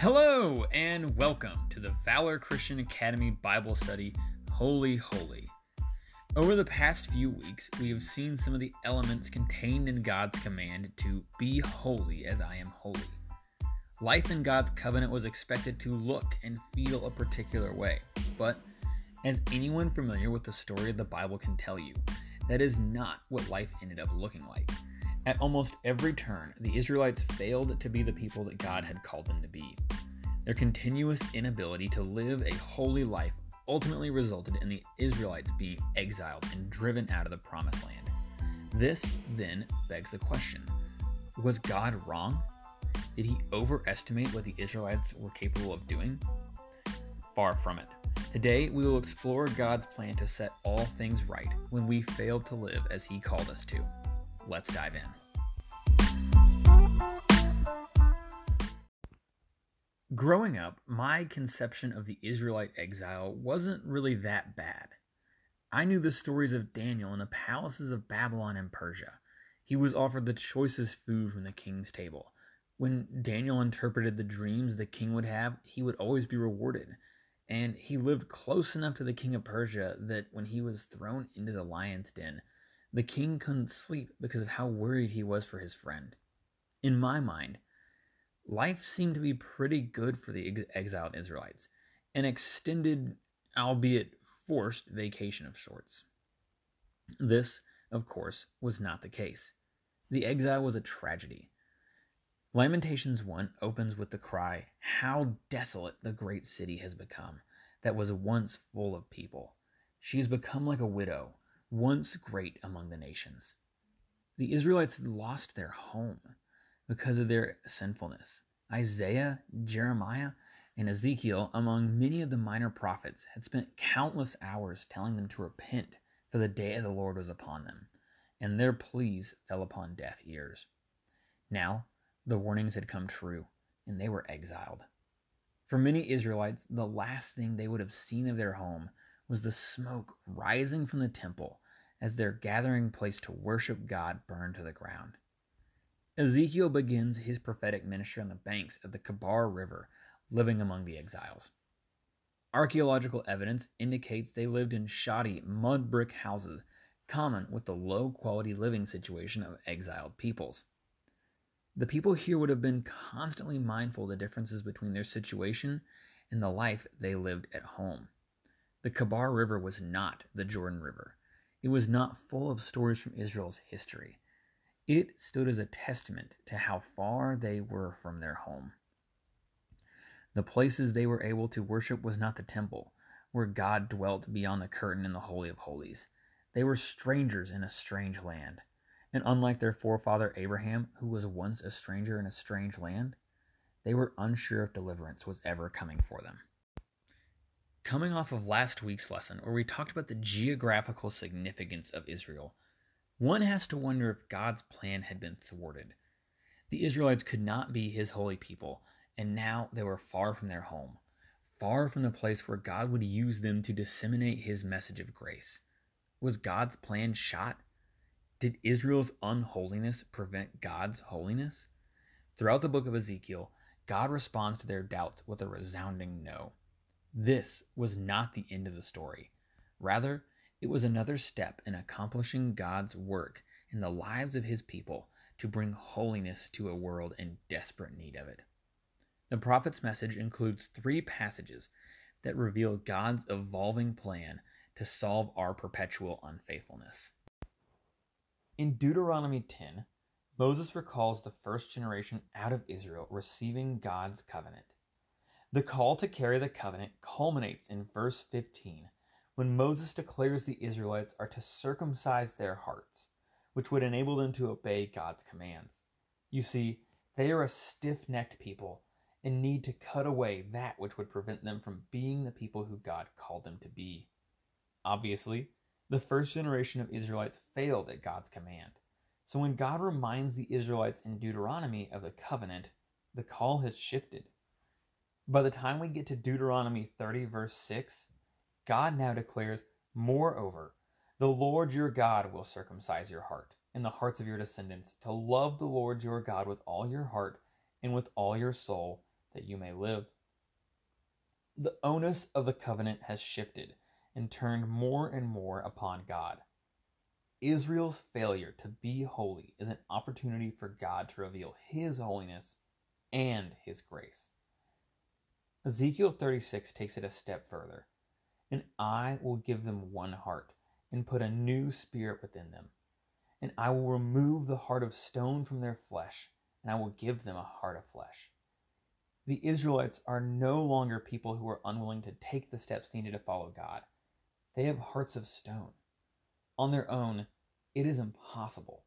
Hello, and welcome to the Valor Christian Academy Bible Study Holy Holy. Over the past few weeks, we have seen some of the elements contained in God's command to be holy as I am holy. Life in God's covenant was expected to look and feel a particular way, but as anyone familiar with the story of the Bible can tell you, that is not what life ended up looking like. At almost every turn, the Israelites failed to be the people that God had called them to be. Their continuous inability to live a holy life ultimately resulted in the Israelites being exiled and driven out of the promised land. This then begs the question Was God wrong? Did he overestimate what the Israelites were capable of doing? Far from it. Today, we will explore God's plan to set all things right when we failed to live as He called us to. Let's dive in. Growing up, my conception of the Israelite exile wasn't really that bad. I knew the stories of Daniel in the palaces of Babylon and Persia. He was offered the choicest food from the king's table. When Daniel interpreted the dreams the king would have, he would always be rewarded. And he lived close enough to the king of Persia that when he was thrown into the lion's den, the king couldn't sleep because of how worried he was for his friend. In my mind, life seemed to be pretty good for the ex- exiled Israelites, an extended, albeit forced, vacation of sorts. This, of course, was not the case. The exile was a tragedy. Lamentations 1 opens with the cry, How desolate the great city has become, that was once full of people. She has become like a widow, once great among the nations. The Israelites had lost their home because of their sinfulness. Isaiah, Jeremiah, and Ezekiel, among many of the minor prophets, had spent countless hours telling them to repent, for the day of the Lord was upon them, and their pleas fell upon deaf ears. Now the warnings had come true, and they were exiled. For many Israelites, the last thing they would have seen of their home was the smoke rising from the temple as their gathering place to worship God burned to the ground. Ezekiel begins his prophetic ministry on the banks of the Kebar River, living among the exiles. Archaeological evidence indicates they lived in shoddy mud brick houses, common with the low quality living situation of exiled peoples. The people here would have been constantly mindful of the differences between their situation and the life they lived at home. The Kebar River was not the Jordan River. It was not full of stories from Israel's history. It stood as a testament to how far they were from their home. The places they were able to worship was not the temple, where God dwelt beyond the curtain in the Holy of Holies. They were strangers in a strange land. And unlike their forefather Abraham, who was once a stranger in a strange land, they were unsure if deliverance was ever coming for them. Coming off of last week's lesson, where we talked about the geographical significance of Israel, one has to wonder if God's plan had been thwarted. The Israelites could not be his holy people, and now they were far from their home, far from the place where God would use them to disseminate his message of grace. Was God's plan shot? Did Israel's unholiness prevent God's holiness? Throughout the book of Ezekiel, God responds to their doubts with a resounding no. This was not the end of the story. Rather, it was another step in accomplishing God's work in the lives of his people to bring holiness to a world in desperate need of it. The prophet's message includes three passages that reveal God's evolving plan to solve our perpetual unfaithfulness. In Deuteronomy 10, Moses recalls the first generation out of Israel receiving God's covenant. The call to carry the covenant culminates in verse 15 when Moses declares the Israelites are to circumcise their hearts, which would enable them to obey God's commands. You see, they are a stiff necked people and need to cut away that which would prevent them from being the people who God called them to be. Obviously, the first generation of Israelites failed at God's command. So when God reminds the Israelites in Deuteronomy of the covenant, the call has shifted. By the time we get to Deuteronomy 30, verse 6, God now declares, Moreover, the Lord your God will circumcise your heart and the hearts of your descendants to love the Lord your God with all your heart and with all your soul, that you may live. The onus of the covenant has shifted and turned more and more upon God. Israel's failure to be holy is an opportunity for God to reveal His holiness and His grace. Ezekiel 36 takes it a step further. And I will give them one heart and put a new spirit within them. And I will remove the heart of stone from their flesh, and I will give them a heart of flesh. The Israelites are no longer people who are unwilling to take the steps needed to follow God. They have hearts of stone. On their own, it is impossible.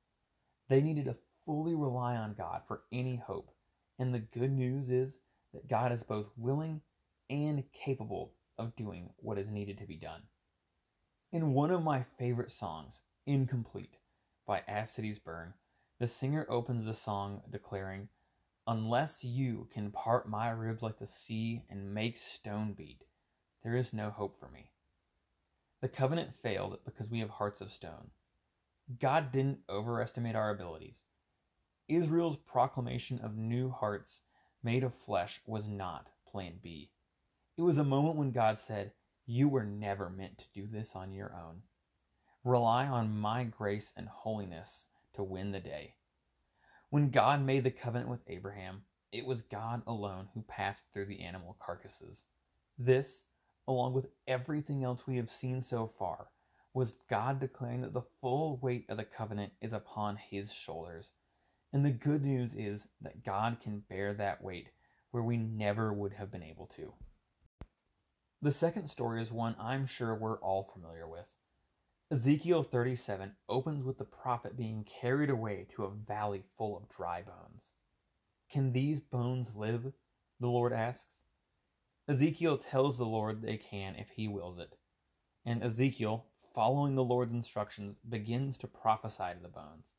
They needed to fully rely on God for any hope. And the good news is that God is both willing and capable of doing what is needed to be done. In one of my favorite songs, Incomplete, by As Cities Burn, the singer opens the song declaring, Unless you can part my ribs like the sea and make stone beat, there is no hope for me. The covenant failed because we have hearts of stone. God didn't overestimate our abilities. Israel's proclamation of new hearts made of flesh was not plan B. It was a moment when God said, You were never meant to do this on your own. Rely on my grace and holiness to win the day. When God made the covenant with Abraham, it was God alone who passed through the animal carcasses. This, along with everything else we have seen so far, was God declaring that the full weight of the covenant is upon his shoulders and the good news is that God can bear that weight where we never would have been able to. The second story is one I'm sure we're all familiar with. Ezekiel 37 opens with the prophet being carried away to a valley full of dry bones. Can these bones live? The Lord asks. Ezekiel tells the Lord they can if he wills it. And Ezekiel, following the Lord's instructions, begins to prophesy to the bones.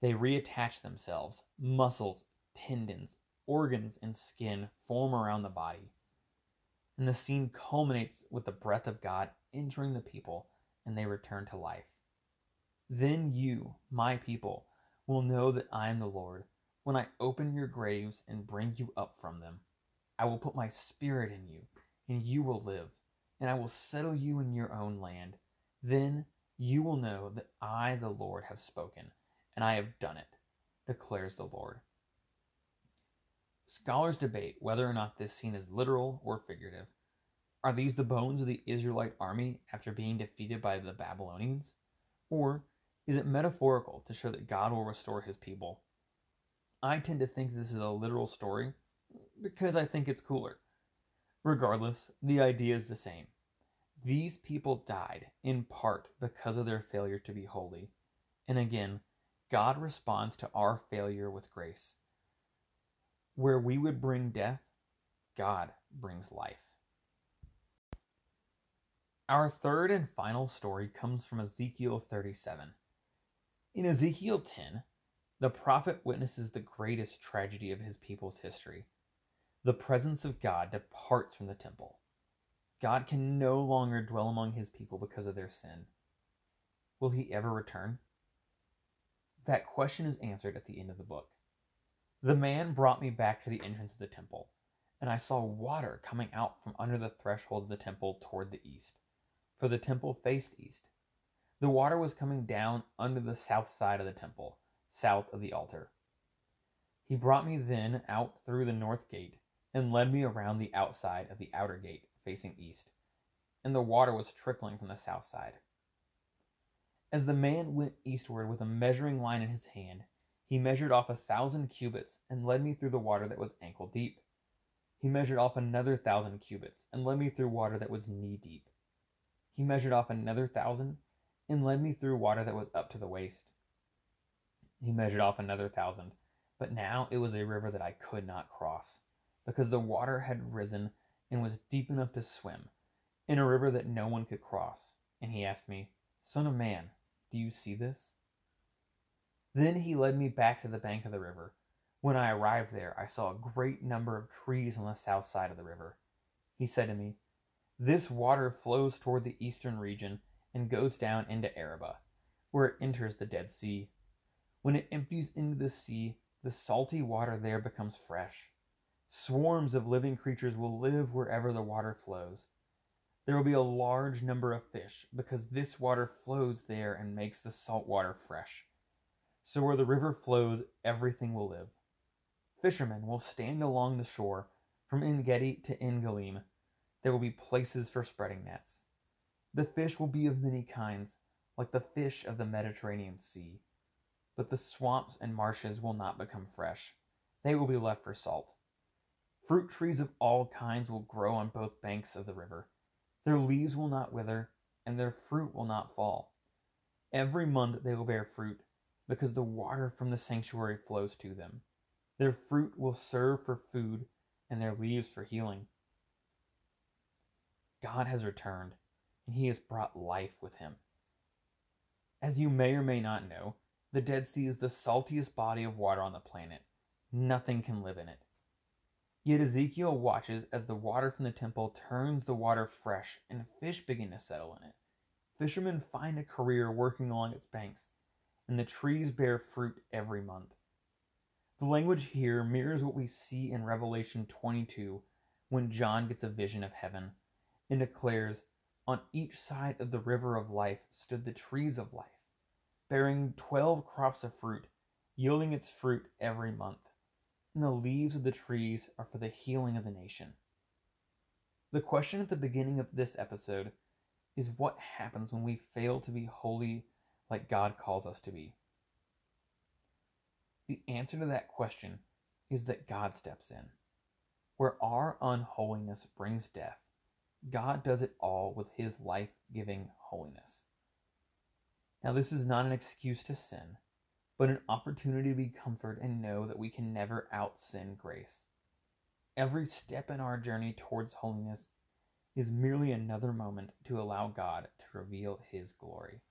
They reattach themselves. Muscles, tendons, organs, and skin form around the body. And the scene culminates with the breath of God entering the people, and they return to life. Then you, my people, will know that I am the Lord when I open your graves and bring you up from them. I will put my spirit in you, and you will live, and I will settle you in your own land. Then you will know that I, the Lord, have spoken and I have done it, declares the Lord. Scholars debate whether or not this scene is literal or figurative. Are these the bones of the Israelite army after being defeated by the Babylonians? Or is it metaphorical to show that God will restore his people? I tend to think this is a literal story because I think it's cooler. Regardless, the idea is the same. These people died in part because of their failure to be holy. And again, God responds to our failure with grace. Where we would bring death, God brings life. Our third and final story comes from Ezekiel 37. In Ezekiel 10, the prophet witnesses the greatest tragedy of his people's history. The presence of God departs from the temple. God can no longer dwell among his people because of their sin. Will he ever return? That question is answered at the end of the book. The man brought me back to the entrance of the temple, and I saw water coming out from under the threshold of the temple toward the east, for the temple faced east. The water was coming down under the south side of the temple, south of the altar. He brought me then out through the north gate and led me around the outside of the outer gate facing east, and the water was trickling from the south side. As the man went eastward with a measuring line in his hand, he measured off a thousand cubits and led me through the water that was ankle deep. He measured off another thousand cubits and led me through water that was knee deep. He measured off another thousand and led me through water that was up to the waist. He measured off another thousand, but now it was a river that I could not cross, because the water had risen and was deep enough to swim, in a river that no one could cross. And he asked me, Son of man, do you see this? Then he led me back to the bank of the river. When I arrived there, I saw a great number of trees on the south side of the river. He said to me, This water flows toward the eastern region and goes down into Arabah, where it enters the Dead Sea. When it empties into the sea, the salty water there becomes fresh. Swarms of living creatures will live wherever the water flows. There will be a large number of fish because this water flows there and makes the salt water fresh. So where the river flows, everything will live. Fishermen will stand along the shore from En Gedi to En Eglaim. There will be places for spreading nets. The fish will be of many kinds, like the fish of the Mediterranean Sea. But the swamps and marshes will not become fresh. They will be left for salt. Fruit trees of all kinds will grow on both banks of the river. Their leaves will not wither, and their fruit will not fall. Every month they will bear fruit, because the water from the sanctuary flows to them. Their fruit will serve for food, and their leaves for healing. God has returned, and he has brought life with him. As you may or may not know, the Dead Sea is the saltiest body of water on the planet. Nothing can live in it. Yet Ezekiel watches as the water from the temple turns the water fresh and fish begin to settle in it. Fishermen find a career working along its banks, and the trees bear fruit every month. The language here mirrors what we see in Revelation 22 when John gets a vision of heaven and declares, On each side of the river of life stood the trees of life, bearing twelve crops of fruit, yielding its fruit every month and the leaves of the trees are for the healing of the nation. The question at the beginning of this episode is what happens when we fail to be holy like God calls us to be? The answer to that question is that God steps in. Where our unholiness brings death, God does it all with his life giving holiness. Now, this is not an excuse to sin but an opportunity to be comforted and know that we can never out sin grace. Every step in our journey towards holiness is merely another moment to allow God to reveal His glory.